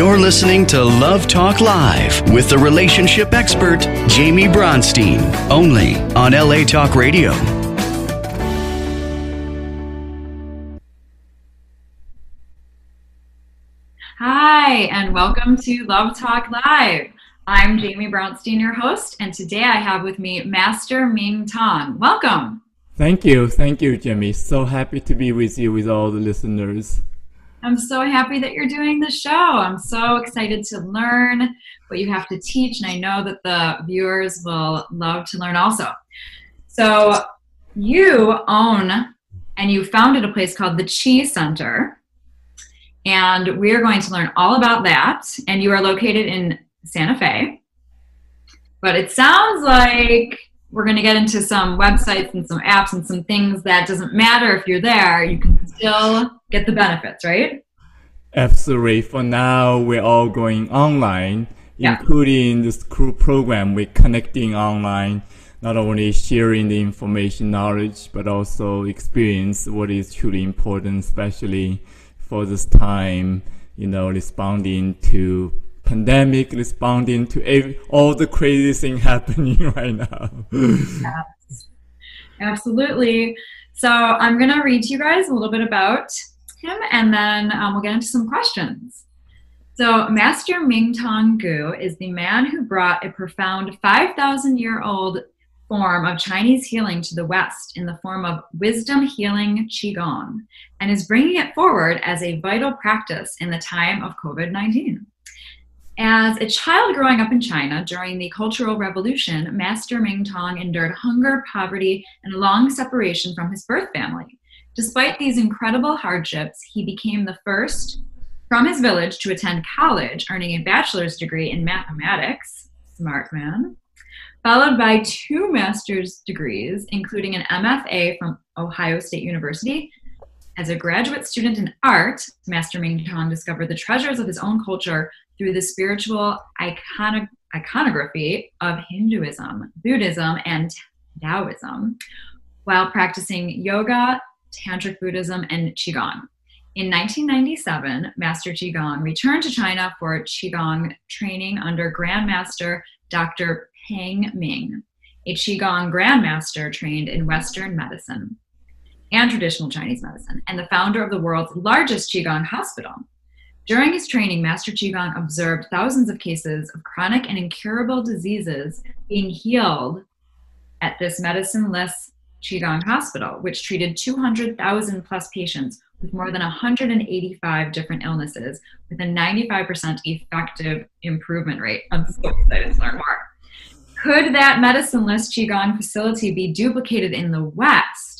You're listening to Love Talk Live with the relationship expert, Jamie Bronstein, only on LA Talk Radio. Hi, and welcome to Love Talk Live. I'm Jamie Bronstein, your host, and today I have with me Master Mingtong. Welcome. Thank you. Thank you, Jamie. So happy to be with you with all the listeners. I'm so happy that you're doing the show. I'm so excited to learn what you have to teach, and I know that the viewers will love to learn also. So, you own and you founded a place called the Chi Center, and we are going to learn all about that. And you are located in Santa Fe. But it sounds like we're going to get into some websites and some apps and some things that doesn't matter if you're there, you can still get the benefits, right? Absolutely. For now, we're all going online, Yeah. including this crew program. We're connecting online, not only sharing the information, knowledge, but also experience what is truly important, especially for this time, you know, responding to pandemic, responding to ev- all the crazy thing happening right now. Absolutely. So I'm going to read to you guys a little bit about him and then um, we'll get into some questions. So, Master Mingtong Gu is the man who brought a profound 5,000 year old form of Chinese healing to the West in the form of wisdom healing Qigong and is bringing it forward as a vital practice in the time of COVID 19. As a child growing up in China during the Cultural Revolution, Master Mingtong endured hunger, poverty, and long separation from his birth family. Despite these incredible hardships, he became the first from his village to attend college, earning a bachelor's degree in mathematics. Smart man. Followed by two master's degrees, including an MFA from Ohio State University. As a graduate student in art, Master Mingtong discovered the treasures of his own culture through the spiritual icono- iconography of Hinduism, Buddhism, and Taoism, while practicing yoga, tantric Buddhism, and Qigong. In 1997, Master Qigong returned to China for Qigong training under Grandmaster Dr. Pang Ming, a Qigong Grandmaster trained in Western medicine and traditional Chinese medicine, and the founder of the world's largest Qigong hospital. During his training, Master Qigong observed thousands of cases of chronic and incurable diseases being healed at this medicineless Qigong hospital, which treated 200,000 plus patients with more than 185 different illnesses with a 95% effective improvement rate. I'm so excited to learn more. Could that medicineless Qigong facility be duplicated in the West?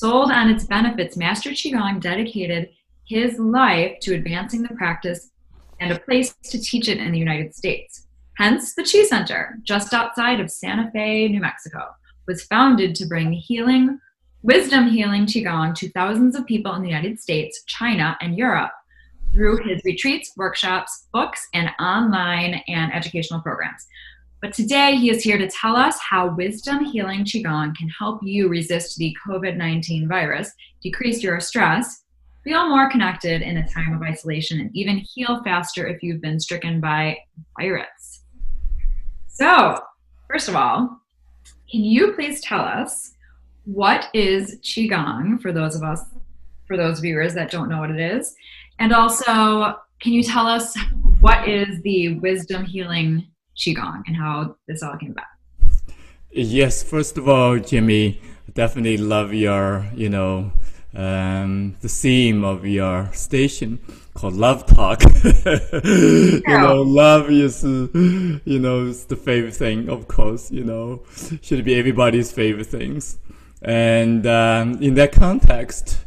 Sold on its benefits, Master Qigong dedicated his life to advancing the practice and a place to teach it in the United States. Hence, the Chi Center, just outside of Santa Fe, New Mexico, was founded to bring healing, wisdom healing Qigong to thousands of people in the United States, China, and Europe through his retreats, workshops, books, and online and educational programs. But today he is here to tell us how wisdom healing Qigong can help you resist the COVID 19 virus, decrease your stress, feel more connected in a time of isolation, and even heal faster if you've been stricken by virus. So, first of all, can you please tell us what is Qigong for those of us, for those viewers that don't know what it is? And also, can you tell us what is the wisdom healing Qigong and how this all came about? Yes, first of all, Jimmy, definitely love your, you know, um, the theme of your station called Love Talk. you know, love is, uh, you know, it's the favorite thing, of course, you know, should be everybody's favorite things. And um, in that context,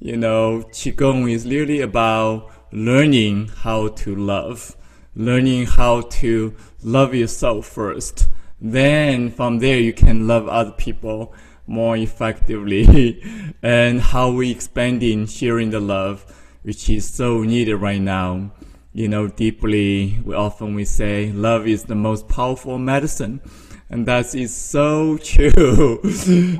you know, Qigong is really about learning how to love, learning how to love yourself first. Then from there, you can love other people more effectively. And how we expanding sharing the love which is so needed right now. You know deeply we often we say love is the most powerful medicine. And that is so true.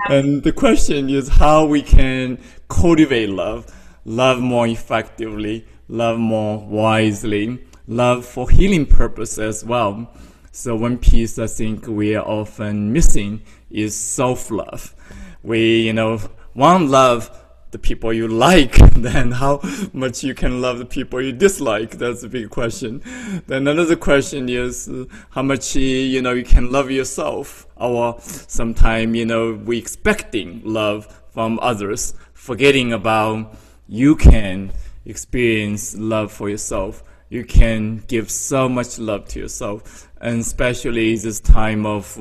And the question is how we can cultivate love love more effectively love more wisely, love for healing purpose as well. So one piece I think we are often missing is self-love. We, you know, want love the people you like, then how much you can love the people you dislike. That's a big question. Then another question is how much you know you can love yourself, or sometimes you know we expecting love from others, forgetting about you can experience love for yourself. You can give so much love to yourself, and especially this time of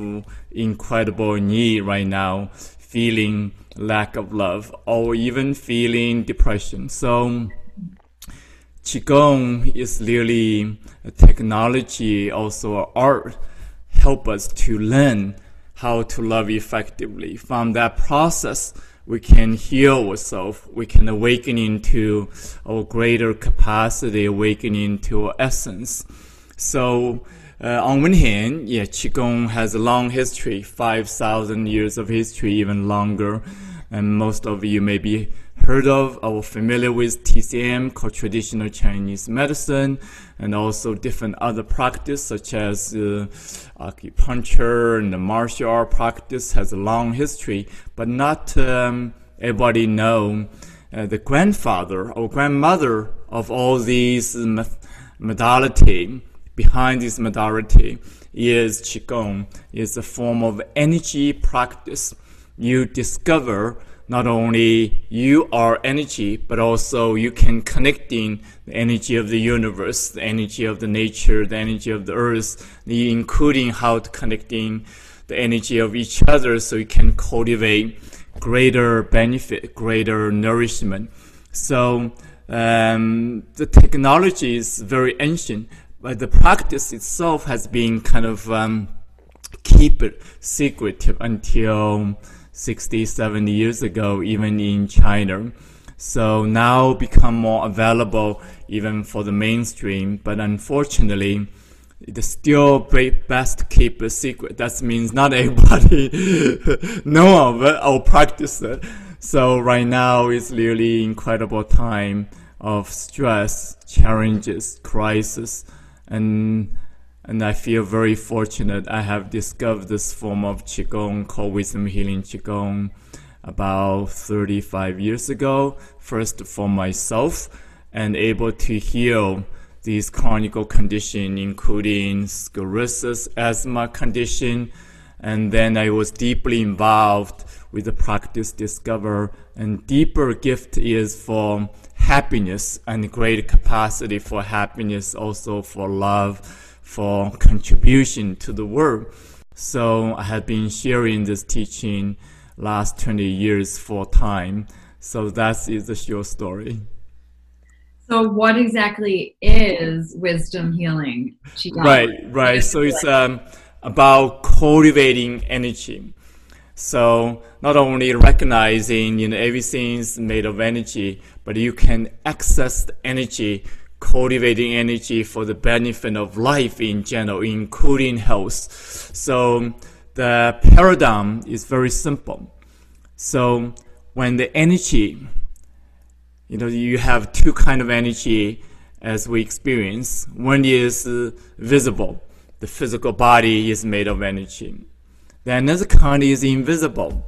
incredible need right now, feeling lack of love or even feeling depression. So Qigong is really a technology, also an art, help us to learn how to love effectively. From that process, we can heal ourselves. We can awaken into our greater capacity, awaken into our essence. So uh, on one hand, yeah, Qigong has a long history, 5,000 years of history, even longer. And most of you may be heard of or familiar with TCM called traditional Chinese medicine and also different other practice such as uh, acupuncture and the martial art practice has a long history, but not um, everybody know uh, the grandfather or grandmother of all these modality behind this modality is Qigong, is a form of energy practice. You discover not only you are energy, but also you can connecting the energy of the universe, the energy of the nature, the energy of the earth, including how to connecting the energy of each other so you can cultivate greater benefit, greater nourishment. So um, the technology is very ancient, but the practice itself has been kind of um, keep it secretive until 60, 70 years ago, even in China. So now become more available even for the mainstream, but unfortunately, it's still best keep a secret. That means not everybody know of it or practice it. So right now is really incredible time of stress, challenges, crisis, and and I feel very fortunate. I have discovered this form of qigong called wisdom healing qigong about 35 years ago. First for myself, and able to heal these chronic conditions, including sclerosis, asthma condition, and then I was deeply involved with the practice discover and deeper gift is for happiness and great capacity for happiness, also for love, for contribution to the world. So I have been sharing this teaching last 20 years full time. So that is the short story. So what exactly is wisdom healing? Right, right. So it's um, about cultivating energy. So not only recognizing you know everything's made of energy, but you can access the energy, cultivating energy for the benefit of life in general, including health. So the paradigm is very simple. So when the energy, you know, you have two kind of energy as we experience. One is uh, visible. The physical body is made of energy. Then another kind is invisible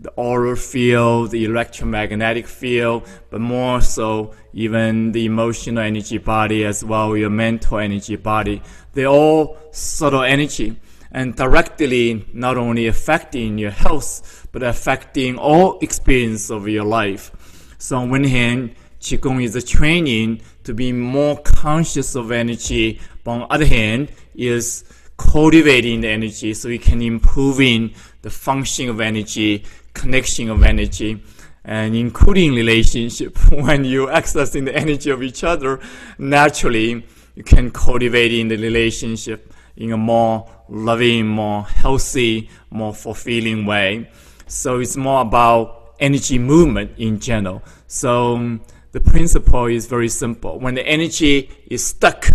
the aural field, the electromagnetic field, but more so even the emotional energy body as well, your mental energy body. They're all subtle energy and directly not only affecting your health, but affecting all experience of your life. So on one hand, Qigong is a training to be more conscious of energy, but on the other hand, is cultivating the energy so we can improving the function of energy connection of energy and including relationship. When you accessing the energy of each other naturally you can cultivate in the relationship in a more loving more healthy more fulfilling way. So it's more about energy movement in general. So um, the principle is very simple. When the energy is stuck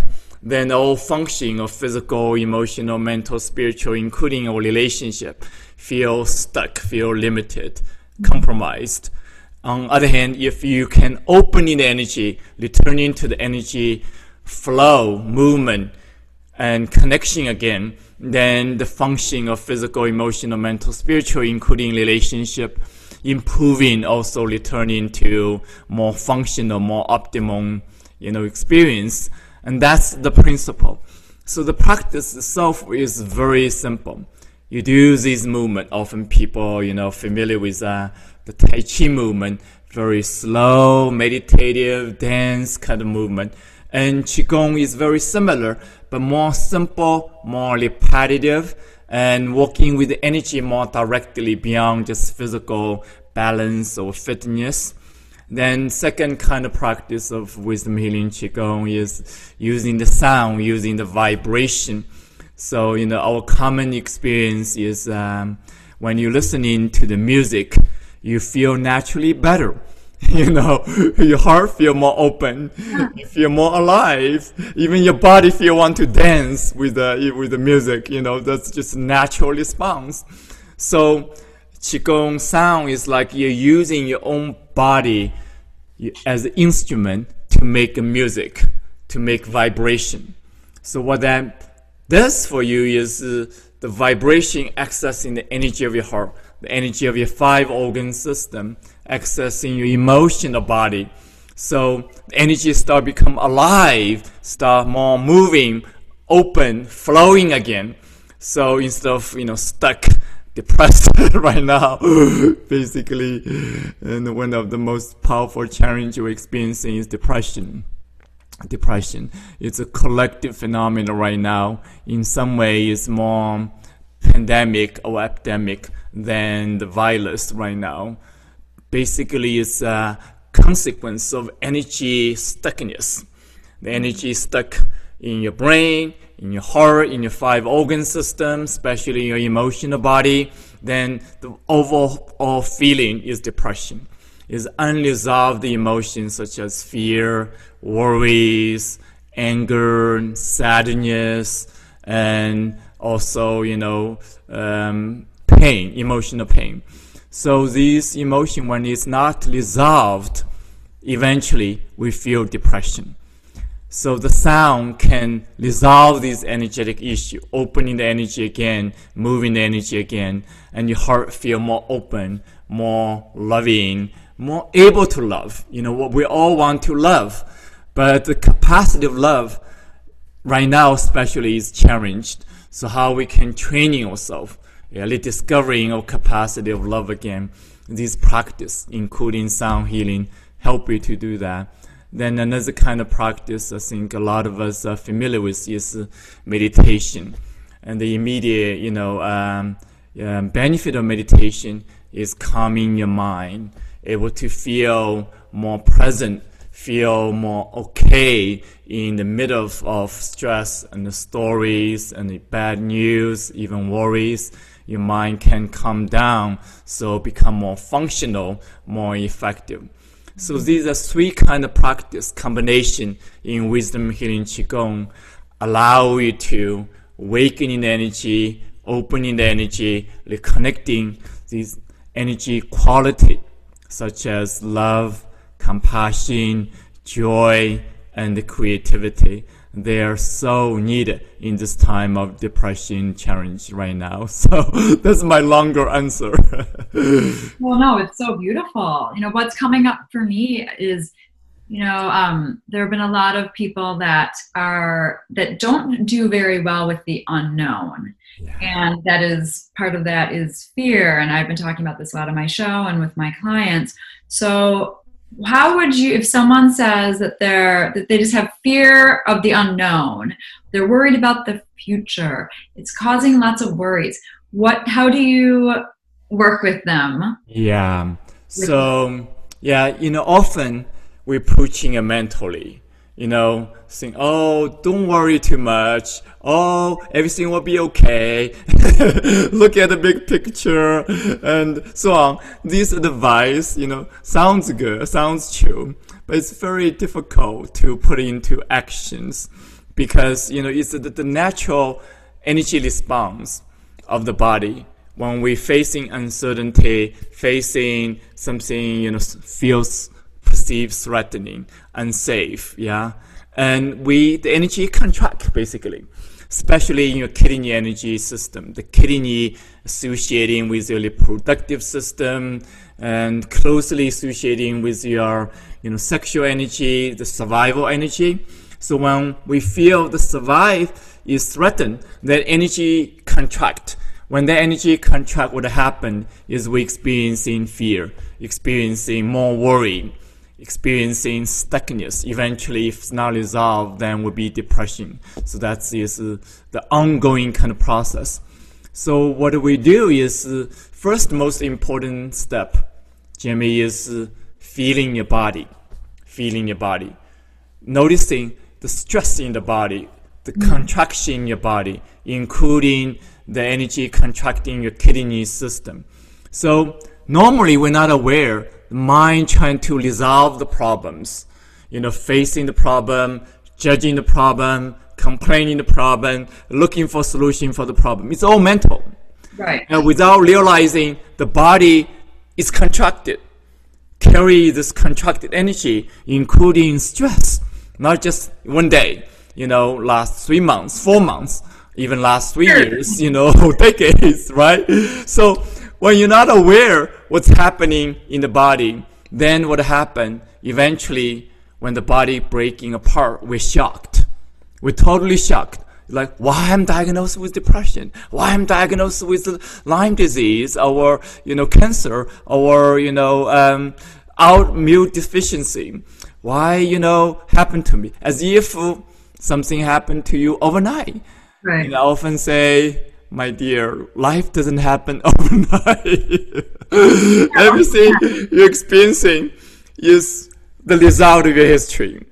then all function of physical emotional mental spiritual including our relationship feel stuck, feel limited, compromised. On other hand, if you can open in the energy, returning to the energy flow, movement, and connection again, then the function of physical, emotional, mental, spiritual, including relationship, improving, also returning to more functional, more optimum, you know, experience. And that's the principle. So the practice itself is very simple. You do this movement. Often people, you know, familiar with uh, the Tai Chi movement, very slow, meditative, dance kind of movement. And Qigong is very similar, but more simple, more repetitive, and working with the energy more directly beyond just physical balance or fitness. Then second kind of practice of wisdom healing qigong is using the sound, using the vibration. So you know our common experience is um, when you're listening to the music, you feel naturally better. You know, your heart feel more open, you feel more alive. Even your body feel want to dance with the with the music. You know, that's just natural response. So qigong sound is like you're using your own body as an instrument to make music, to make vibration. So what that does for you is uh, the vibration accessing the energy of your heart, the energy of your five organ system, accessing your emotional body. So the energy start become alive, start more moving, open, flowing again. So instead of you know stuck depressed right now, basically. And one of the most powerful challenge we're experiencing is depression. Depression. It's a collective phenomenon right now. In some way, it's more pandemic or epidemic than the virus right now. Basically, it's a consequence of energy stuckness. The energy stuck in your brain, in your heart, in your five organ system, especially your emotional body, then the overall feeling is depression. Is unresolved emotions such as fear, worries, anger, sadness, and also, you know, um, pain, emotional pain. So this emotion, when it's not resolved, eventually we feel depression. So the sound can resolve this energetic issue, opening the energy again, moving the energy again, and your heart feel more open, more loving, more able to love. You know what we all want to love, but the capacity of love right now especially is challenged. So how we can train ourselves, really discovering our capacity of love again. This practice, including sound healing, help you to do that. Then another kind of practice I think a lot of us are familiar with is meditation. And the immediate, you know, um, um, benefit of meditation is calming your mind, able to feel more present, feel more okay in the middle of, of stress and the stories and the bad news, even worries. Your mind can calm down, so become more functional, more effective. So these are three kind of practice combination in wisdom healing qigong allow you to awakening the energy, opening the energy, reconnecting these energy quality such as love, compassion, joy, and creativity they are so needed in this time of depression challenge right now. So that's my longer answer. well, no, it's so beautiful. You know, what's coming up for me is, you know, um, there have been a lot of people that are that don't do very well with the unknown. And that is part of that is fear. And I've been talking about this a lot on my show and with my clients. So how would you if someone says that they're that they just have fear of the unknown they're worried about the future it's causing lots of worries what how do you work with them yeah so yeah you know often we're approaching it mentally you know, saying, oh, don't worry too much. Oh, everything will be okay. Look at the big picture and so on. This advice, you know, sounds good, sounds true, but it's very difficult to put into actions because, you know, it's the, the natural energy response of the body when we're facing uncertainty, facing something, you know, feels perceived threatening, unsafe, yeah. And we, the energy contract basically, especially in your kidney energy system, the kidney associating with your reproductive system and closely associating with your, you know, sexual energy, the survival energy. So when we feel the survive is threatened, that energy contract when the energy contract would happen is we experiencing fear, experiencing more worry, experiencing stuckness. Eventually, if it's not resolved, then will be depression. So that is uh, the ongoing kind of process. So what we do is uh, first most important step, Jimmy, is uh, feeling your body, feeling your body, noticing the stress in the body, the mm. contraction in your body, including the energy contracting your kidney system. So normally we're not aware, mind trying to resolve the problems, you know, facing the problem, judging the problem, complaining the problem, looking for solution for the problem. It's all mental. Right. And without realizing the body is contracted, carry this contracted energy, including stress, not just one day, you know, last three months, four months, even last three years, you know, decades, right? So when you're not aware what's happening in the body, then what happened eventually when the body breaking apart, we're shocked. We're totally shocked. Like, why I'm diagnosed with depression? Why I'm diagnosed with Lyme disease or, you know, cancer or, you know, um, autoimmune deficiency? Why, you know, happened to me? As if something happened to you overnight. Right. And I often say, my dear, life doesn't happen overnight. Everything you're experiencing is the result of your history.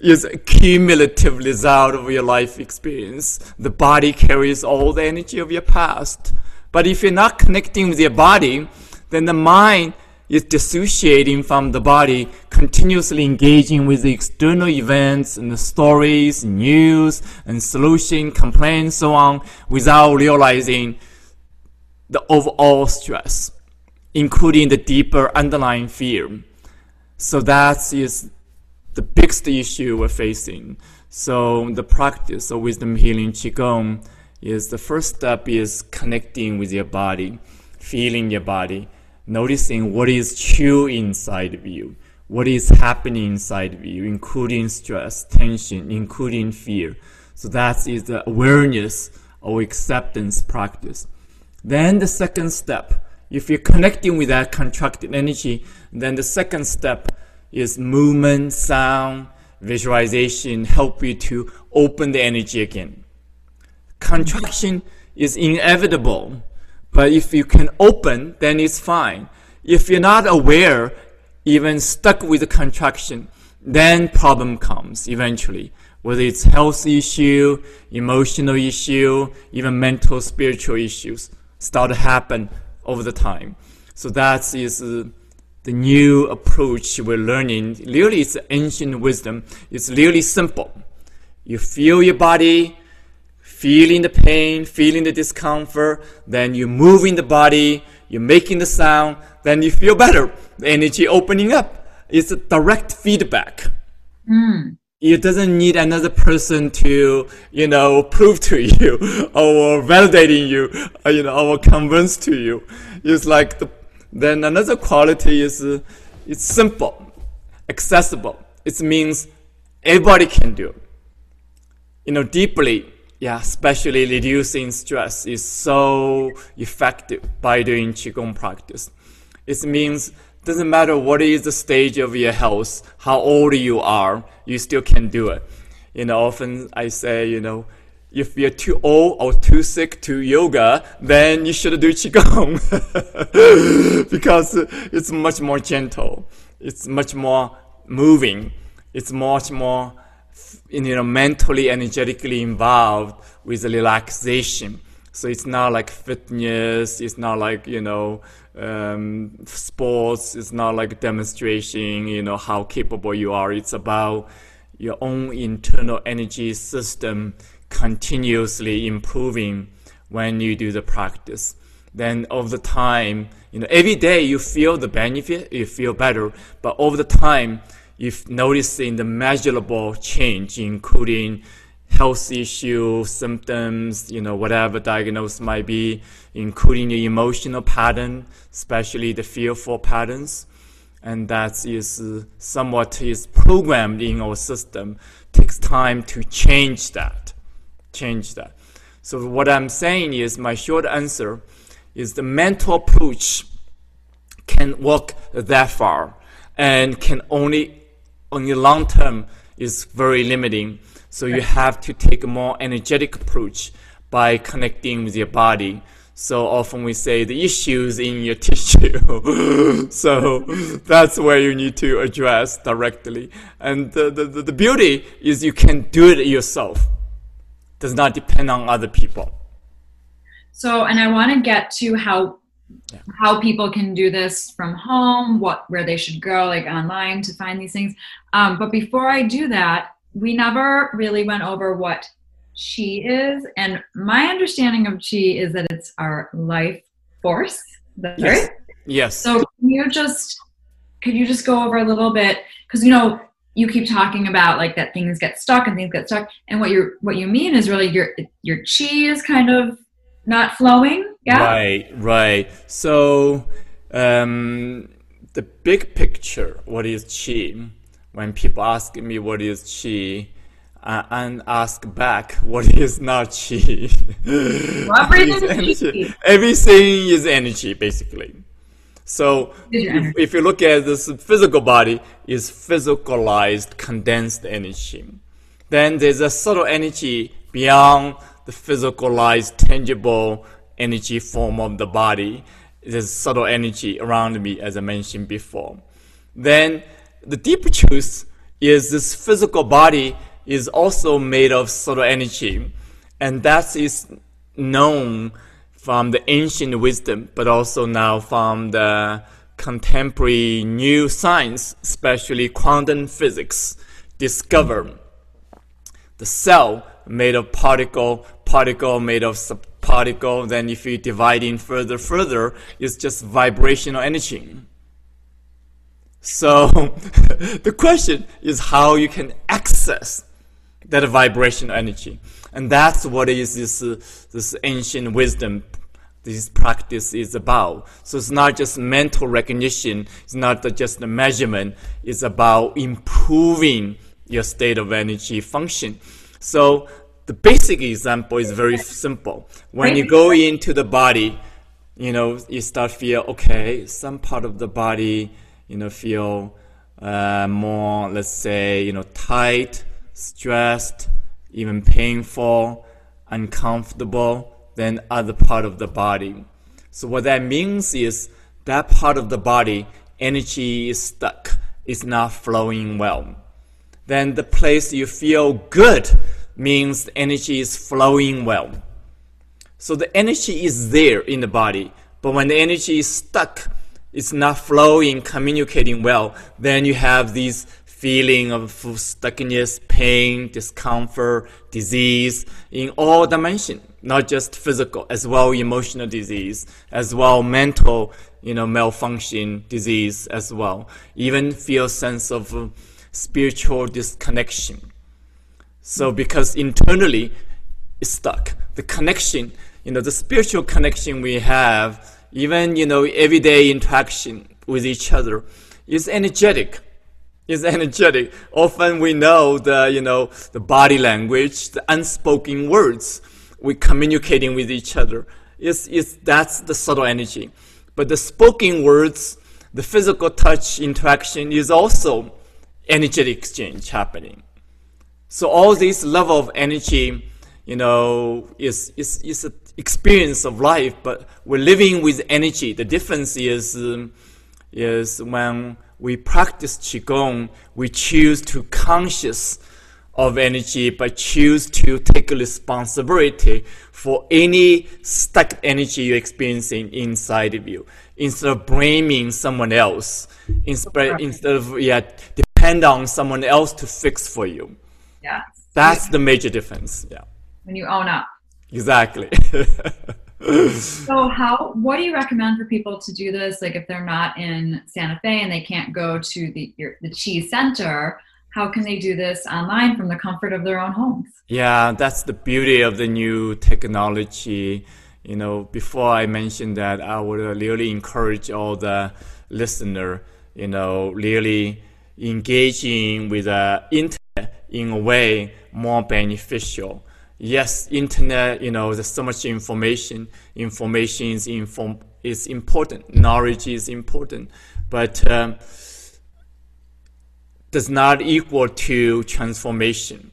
Is a cumulative result of your life experience. The body carries all the energy of your past. But if you're not connecting with your body, then the mind is dissociating from the body, continuously engaging with the external events and the stories, news, and solution, complaints, so on, without realizing the overall stress, including the deeper underlying fear. So that is the biggest issue we're facing. So the practice of wisdom healing qigong is the first step is connecting with your body, feeling your body noticing what is true inside of you, what is happening inside of you, including stress, tension, including fear. So that is the awareness or acceptance practice. Then the second step, if you're connecting with that contracted energy, then the second step is movement, sound, visualization help you to open the energy again. Contraction is inevitable but if you can open, then it's fine. If you're not aware, even stuck with the contraction, then problem comes eventually. Whether it's health issue, emotional issue, even mental, spiritual issues start to happen over the time. So that is uh, the new approach we're learning. Really, it's ancient wisdom. It's really simple. You feel your body, feeling the pain, feeling the discomfort, then you're moving the body, you're making the sound, then you feel better. The energy opening up. It's a direct feedback. Mm. It doesn't need another person to, you know, prove to you or validating you, or, you know, or convince to you. It's like the, then another quality is, uh, it's simple, accessible. It means everybody can do. You know, deeply yeah, especially reducing stress is so effective by doing qigong practice. It means doesn't matter what is the stage of your health, how old you are, you still can do it. You know, often I say, you know, if you're too old or too sick to yoga, then you should do qigong because it's much more gentle. It's much more moving. It's much more you know, mentally, energetically involved with the relaxation. So it's not like fitness. It's not like you know um, sports. It's not like demonstration. You know how capable you are. It's about your own internal energy system continuously improving when you do the practice. then over the time, you know, every day you feel the benefit, you feel better, but over the time, you've noticing the measurable change, including health issue, symptoms, you know, whatever diagnosis might be, including the emotional pattern, especially the fearful patterns. And that is uh, somewhat is programmed in our system. Takes time to change that. Change that. So what I'm saying is my short answer is the mental approach can work that far and can only on the long term is very limiting. So you have to take a more energetic approach by connecting with your body. So often we say the issues in your tissue. so that's where you need to address directly. And the, the, the beauty is you can do it yourself. Does not depend on other people. So, and I want to get to how yeah. how people can do this from home, what where they should go, like online, to find these things. Um, but before I do that, we never really went over what chi is, and my understanding of chi is that it's our life force. That's yes. right. Yes. So can you just could you just go over a little bit because you know you keep talking about like that things get stuck and things get stuck and what you're what you mean is really your your chi is kind of not flowing. Yeah. Right, right. So um, the big picture, what is qi? When people ask me what is qi, uh, and ask back what is not qi. energy. Everything is energy, basically. So if, if, you look at this physical body, is physicalized condensed energy. Then there's a subtle energy beyond the physicalized, tangible energy form of the body. There's subtle energy around me, as I mentioned before. Then the deeper truth is this physical body is also made of subtle energy, and that is known from the ancient wisdom, but also now from the contemporary new science, especially quantum physics, discover the cell made of particle, particle made of subparticle. Then if you divide in further, further, it's just vibrational energy. So the question is how you can access that vibrational energy. And that's what is this, uh, this ancient wisdom this practice is about. So it's not just mental recognition, it's not just a measurement, it's about improving your state of energy function. So the basic example is very simple. When you go into the body, you know, you start feel okay. Some part of the body, you know, feel uh, more, let's say, you know, tight, stressed, even painful, uncomfortable than other part of the body. So what that means is that part of the body energy is stuck, it's not flowing well then the place you feel good means the energy is flowing well. So the energy is there in the body, but when the energy is stuck, it's not flowing, communicating well, then you have these feeling of stuckness, pain, discomfort, disease in all dimensions, not just physical, as well emotional disease, as well mental, you know, malfunction disease as well. Even feel sense of uh, spiritual disconnection. So because internally it's stuck. The connection, you know, the spiritual connection we have, even, you know, everyday interaction with each other is energetic. Is energetic. Often we know the, you know, the body language, the unspoken words we're communicating with each other. Is, is, that's the subtle energy. But the spoken words, the physical touch interaction is also energetic exchange happening. So all this level of energy, you know, is is is an experience of life, but we're living with energy. The difference is um, is when we practice qigong, we choose to conscious of energy, but choose to take responsibility for any stuck energy you're experiencing inside of you, instead of blaming someone else, instead, instead of yeah depend on someone else to fix for you. Yeah. That's the major difference. Yeah. When you own up. Exactly. so how what do you recommend for people to do this like if they're not in santa fe and they can't go to the your, the chi center how can they do this online from the comfort of their own homes yeah that's the beauty of the new technology you know before i mentioned that i would really encourage all the listener you know really engaging with the uh, internet in a way more beneficial yes, internet, you know, there's so much information. Information is inform is important. Knowledge is important, but um, does not equal to transformation.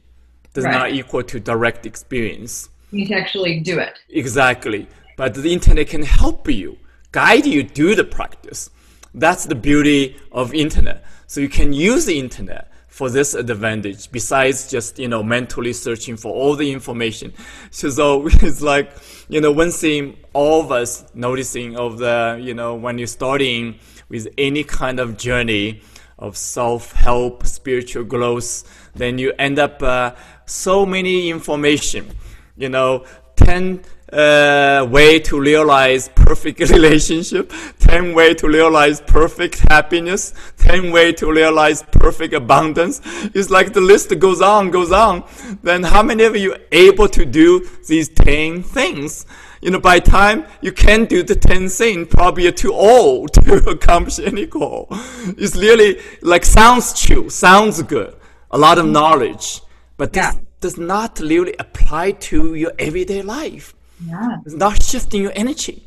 Does right. not equal to direct experience. You need to actually do it. Exactly. But the internet can help you, guide you do the practice. That's the beauty of internet. So you can use the internet for this advantage besides just you know mentally searching for all the information. So, so it's like you know one thing all of us noticing of the you know when you're starting with any kind of journey of self-help spiritual growth then you end up uh, so many information you know 10 uh, way to realize perfect relationship, 10 way to realize perfect happiness, 10 way to realize perfect abundance. It's like the list goes on, goes on. Then how many of you able to do these 10 things? You know, by time you can do the 10 things, probably you're too old to accomplish any goal. It's really like sounds true, sounds good, a lot of knowledge, but this yeah. does not really apply to your everyday life. Yeah. It's not shifting your energy.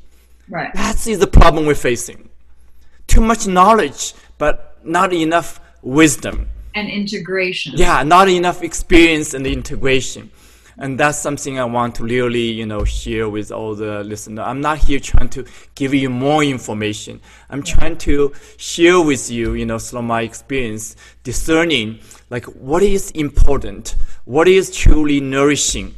Right. That's the problem we're facing. Too much knowledge, but not enough wisdom. And integration. Yeah, not enough experience and integration. And that's something I want to really, you know, share with all the listeners. I'm not here trying to give you more information. I'm trying to share with you, you know, from my experience, discerning like what is important, what is truly nourishing,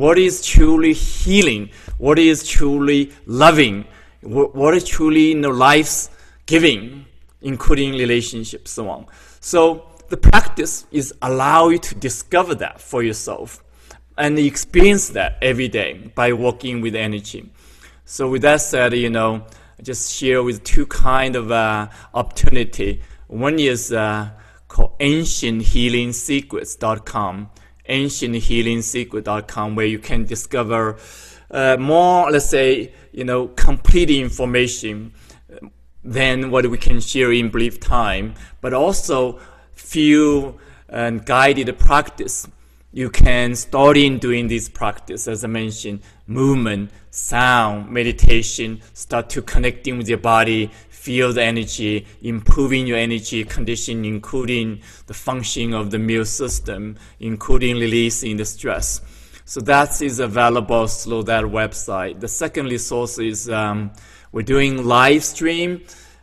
what is truly healing, what is truly loving, what is truly you know, life's giving, including relationships, so on. So the practice is allow you to discover that for yourself and experience that every day by working with energy. So with that said, you know, I just share with two kind of uh, opportunity. One is uh, called ancienthealingsecrets.com ancienthealingsecret.com where you can discover uh, more, let's say, you know, complete information than what we can share in brief time, but also few and guided practice. You can start in doing this practice, as I mentioned, movement, sound, meditation, start to connecting with your body, feel the energy, improving your energy condition, including the functioning of the immune system, including releasing the stress. So that is available through that website. The second resource is um, we're doing live stream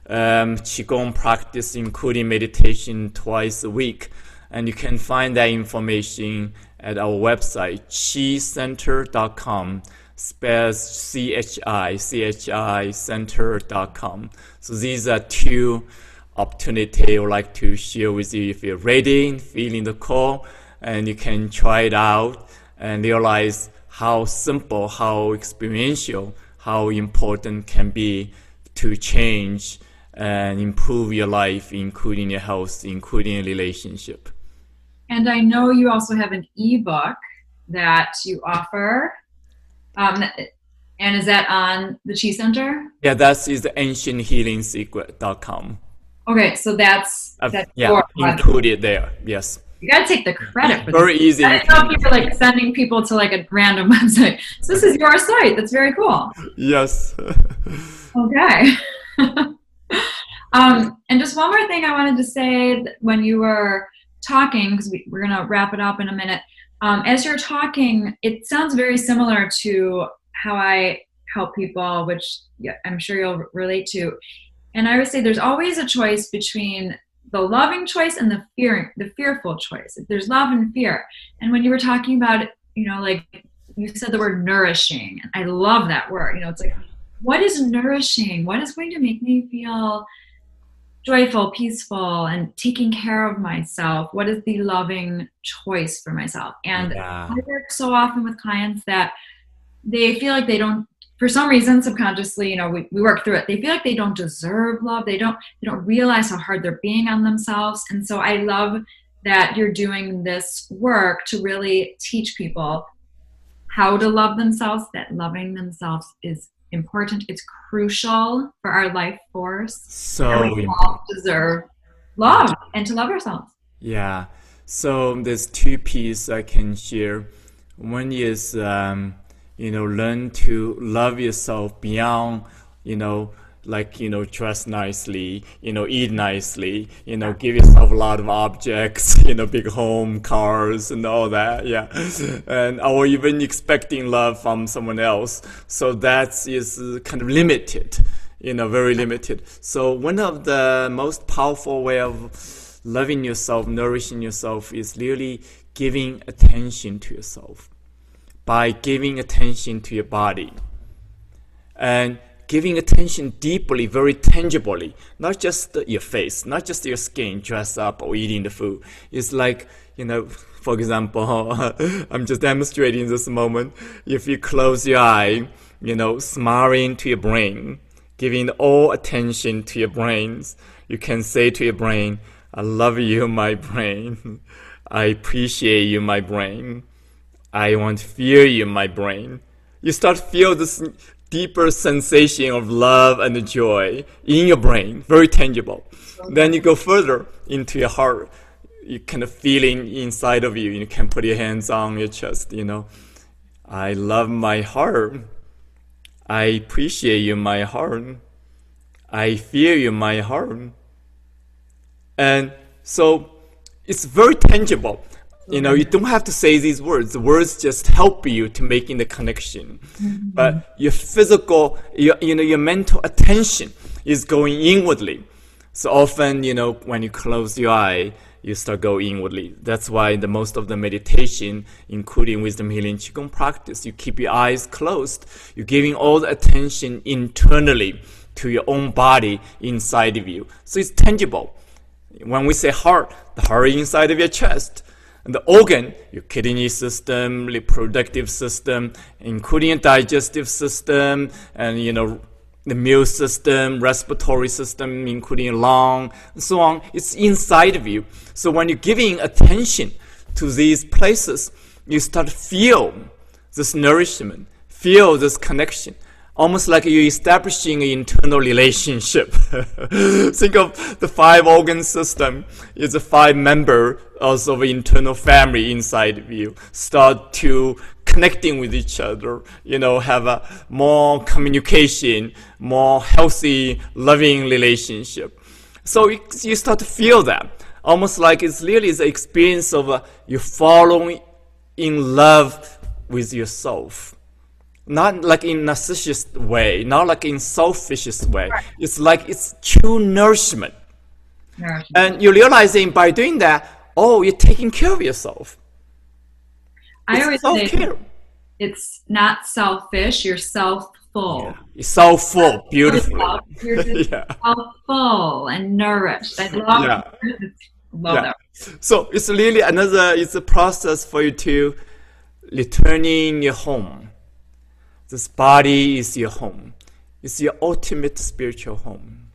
um, qigong practice, including meditation twice a week, and you can find that information at our website chicenter.com spells chi chi center.com. So these are two opportunities I would like to share with you if you're ready, feeling the call, and you can try it out and realize how simple, how experiential, how important can be to change and improve your life, including your health, including a relationship. And I know you also have an ebook that you offer um, and is that on the Chi Center? Yeah, that is is the ancienthealingsecret.com. Okay, so that's, uh, that's yeah included there. Yes. You gotta take the credit for very this. easy. I didn't know if you were like sending people to like a random website. So this is your site. That's very cool. Yes. okay. um, and just one more thing I wanted to say when you were talking, because we, we're gonna wrap it up in a minute. Um, as you're talking, it sounds very similar to how I help people, which I'm sure you'll relate to. And I would say there's always a choice between the loving choice and the fear, the fearful choice. There's love and fear. And when you were talking about, you know, like you said the word nourishing, and I love that word. You know, it's like, what is nourishing? What is going to make me feel joyful, peaceful, and taking care of myself? What is the loving choice for myself? And yeah. I work so often with clients that they feel like they don't for some reason subconsciously you know we, we work through it they feel like they don't deserve love they don't they don't realize how hard they're being on themselves and so i love that you're doing this work to really teach people how to love themselves that loving themselves is important it's crucial for our life force. So we all deserve love and to love ourselves. Yeah. So there's two pieces i can share. One is um, you know, learn to love yourself beyond, you know, like, you know, dress nicely, you know, eat nicely, you know, give yourself a lot of objects, you know, big home, cars and all that. Yeah. And, or even expecting love from someone else. So that is uh, kind of limited, you know, very limited. So one of the most powerful way of loving yourself, nourishing yourself is really giving attention to yourself by giving attention to your body and giving attention deeply, very tangibly, not just your face, not just your skin, dress up or eating the food. It's like, you know, for example, I'm just demonstrating this moment. If you close your eye, you know, smiling to your brain, giving all attention to your brains, you can say to your brain, I love you, my brain. I appreciate you, my brain. I want to feel you my brain. You start feel this deeper sensation of love and joy in your brain, very tangible. Okay. Then you go further into your heart. You kind of feeling inside of you. You can put your hands on your chest. You know, I love my heart. I appreciate you, my heart. I feel you, my heart. And so it's very tangible you know you don't have to say these words. The words just help you to making the connection. Mm-hmm. but your physical your, you know your mental attention is going inwardly. So often you know when you close your eye you start go inwardly. That's why the most of the meditation including wisdom healing qigong practice you keep your eyes closed. You're giving all the attention internally to your own body inside of you. So it's tangible. When we say heart the heart inside of your chest the organ, your kidney system, reproductive system, including digestive system, and you know the immune system, respiratory system, including lung, and so on. It's inside of you. So when you're giving attention to these places, you start to feel this nourishment, feel this connection almost like you're establishing an internal relationship. Think of the five organ system is a five member of an internal family inside of you. Start to connecting with each other, you know, have a more communication, more healthy, loving relationship. So you start to feel that. Almost like it's really the experience of uh, you falling in love with yourself not like in narcissist way, not like in selfish way. Right. It's like it's true nourishment. nourishment. And you're realizing by doing that, oh, you're taking care of yourself. I it's always say it's not selfish, you're self-full. Yeah. You're self-full, beautiful. You're just yeah. self-full and nourished. I love, yeah. love yeah. that. So it's really another, it's a process for you to returning your home this body is your home. It's your ultimate spiritual home.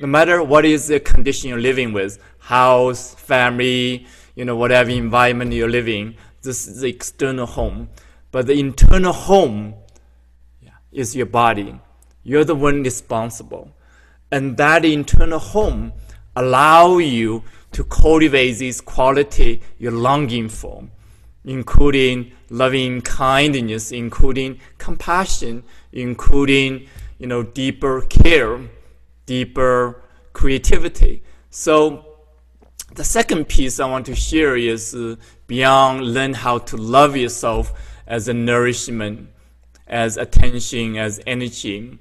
No matter what is the condition you're living with, house, family, you know, whatever environment you're living, this is the external home. But the internal home is your body. You're the one responsible. And that internal home allow you to cultivate this quality you're longing for including loving kindness, including compassion, including you know deeper care, deeper creativity. So the second piece I want to share is uh, beyond learn how to love yourself as a nourishment, as attention, as energy.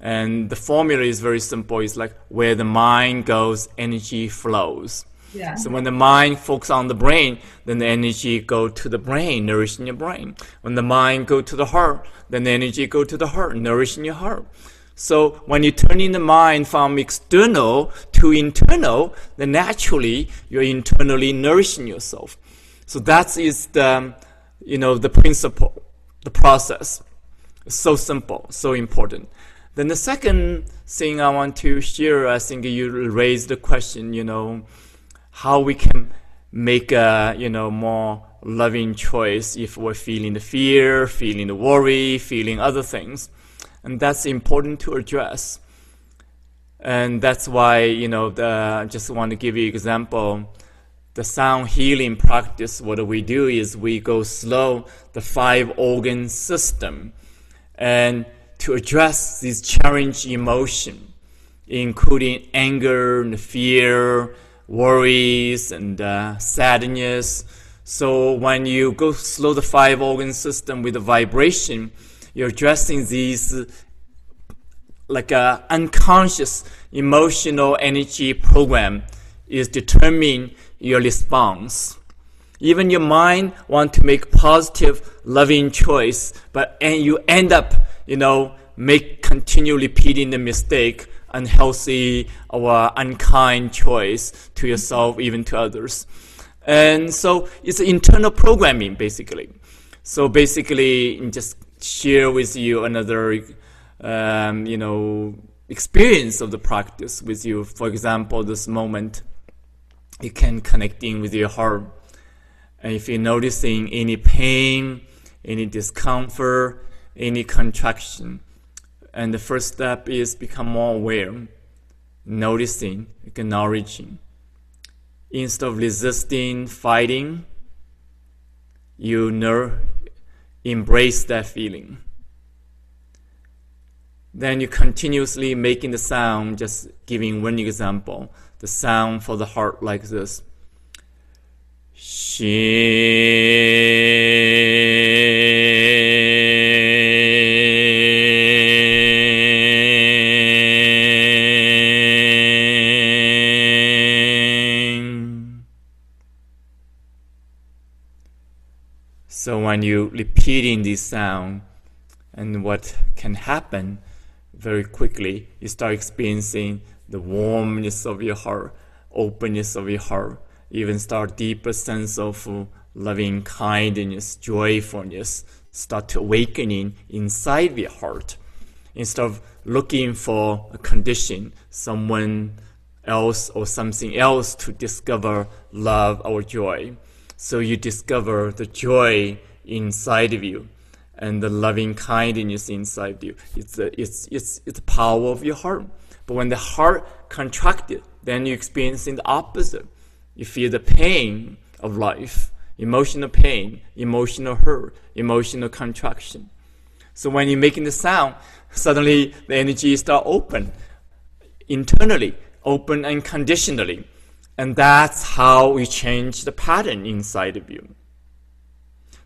And the formula is very simple. It's like where the mind goes, energy flows. Yeah. So when the mind focuses on the brain, then the energy go to the brain, nourishing your brain. When the mind go to the heart, then the energy go to the heart, nourishing your heart. So when you turn in the mind from external to internal, then naturally you're internally nourishing yourself. So that is the, you know, the principle, the process. So simple, so important. Then the second thing I want to share, I think you raised the question, you know, how we can make a, you know, more loving choice if we're feeling the fear, feeling the worry, feeling other things. And that's important to address. And that's why, you know, the, I just want to give you an example. The sound healing practice, what we do is we go slow the five organ system and to address these challenge emotion, including anger and fear, worries and uh, sadness. So when you go slow the five organ system with the vibration, you're addressing these like a unconscious emotional energy program is determining your response. Even your mind want to make positive, loving choice, but and you end up, you know, make continue repeating the mistake, unhealthy or unkind choice to yourself, even to others. And so it's internal programming, basically. So basically, just share with you another um, you know, experience of the practice with you. For example, this moment, you can connect in with your heart. And if you're noticing any pain, any discomfort, any contraction, and the first step is become more aware, noticing, acknowledging. Instead of resisting, fighting, you know, embrace that feeling then you continuously making the sound, just giving one example, the sound for the heart like this. So when you repeating this sound, and what can happen very quickly, you start experiencing the warmness of your heart, openness of your heart, even start deeper sense of loving kindness, joyfulness, start awakening inside your heart. Instead of looking for a condition, someone else or something else to discover love or joy. So you discover the joy inside of you and the loving kindness inside you. It's the, it's, it's, it's the power of your heart. But when the heart contracted, then you're experiencing the opposite. You feel the pain of life, emotional pain, emotional hurt, emotional contraction. So when you're making the sound, suddenly the energy start open internally, open unconditionally. And that's how we change the pattern inside of you.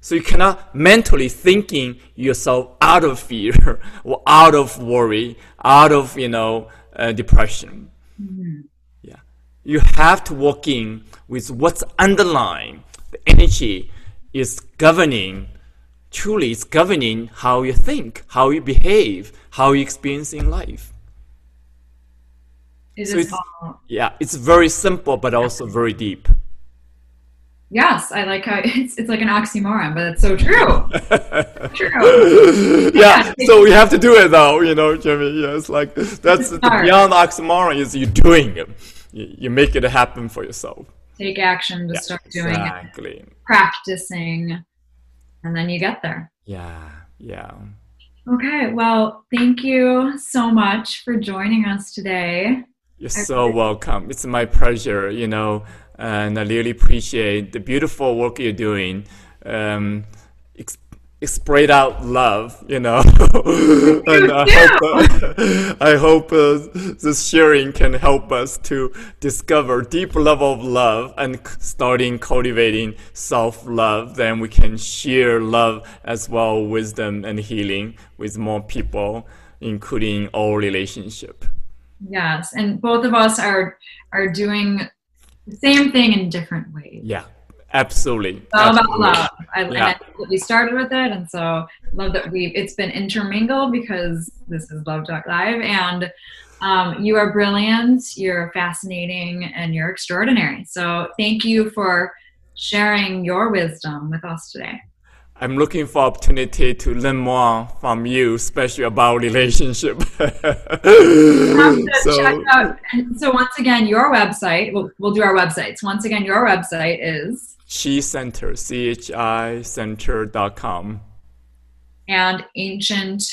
So you cannot mentally thinking yourself out of fear or out of worry, out of you know uh, depression. Mm-hmm. Yeah, you have to walk in with what's underlying. The energy is governing. Truly, it's governing how you think, how you behave, how you experience in life. so it's, yeah, it's very simple, but also very deep. Yes, I like how it's it's like an oxymoron, but it's so true. true. Yeah, yeah, so we have to do it though, you know, Jimmy. Yeah, it's like that's the beyond oxymoron is you doing it. You, you, make it happen for yourself. Take action to yeah, start doing exactly. it. Practicing, and then you get there. Yeah, yeah. Okay, well, thank you so much for joining us today. You're so welcome. It's my pleasure. You know, and I really appreciate the beautiful work you're doing. Um, ex- spread out love, you know. and I hope, uh, I hope uh, this sharing can help us to discover deep level of love and starting cultivating self love. Then we can share love as well, wisdom and healing with more people, including all relationship. Yes, and both of us are are doing the same thing in different ways. Yeah, absolutely. It's all absolutely. about love. I, yeah. I, we started with it, and so love that we it's been intermingled because this is Love Talk Live, and um, you are brilliant, you're fascinating, and you're extraordinary. So thank you for sharing your wisdom with us today. I'm looking for opportunity to learn more from you, especially about relationship. so, so once again, your website, we'll, we'll do our websites. Once again, your website is Chi Center, C-H-I Center.com. And ancient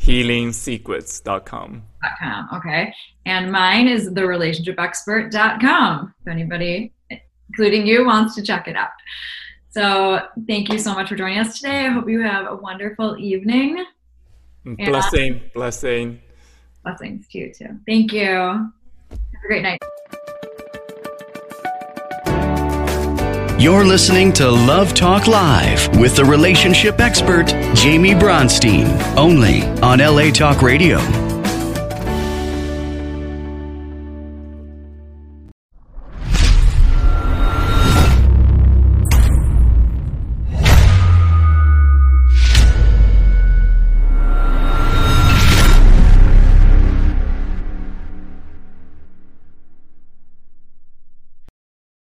healingsecrets.com. .com, okay. And mine is therelationshipexpert.com. If anybody, including you, wants to check it out. So thank you so much for joining us today. I hope you have a wonderful evening. Uh, blessing, blessing. Blessings to you too. Thank you. Have a great night. You're listening to Love Talk Live with the relationship expert, Jamie Bronstein, only on LA Talk Radio.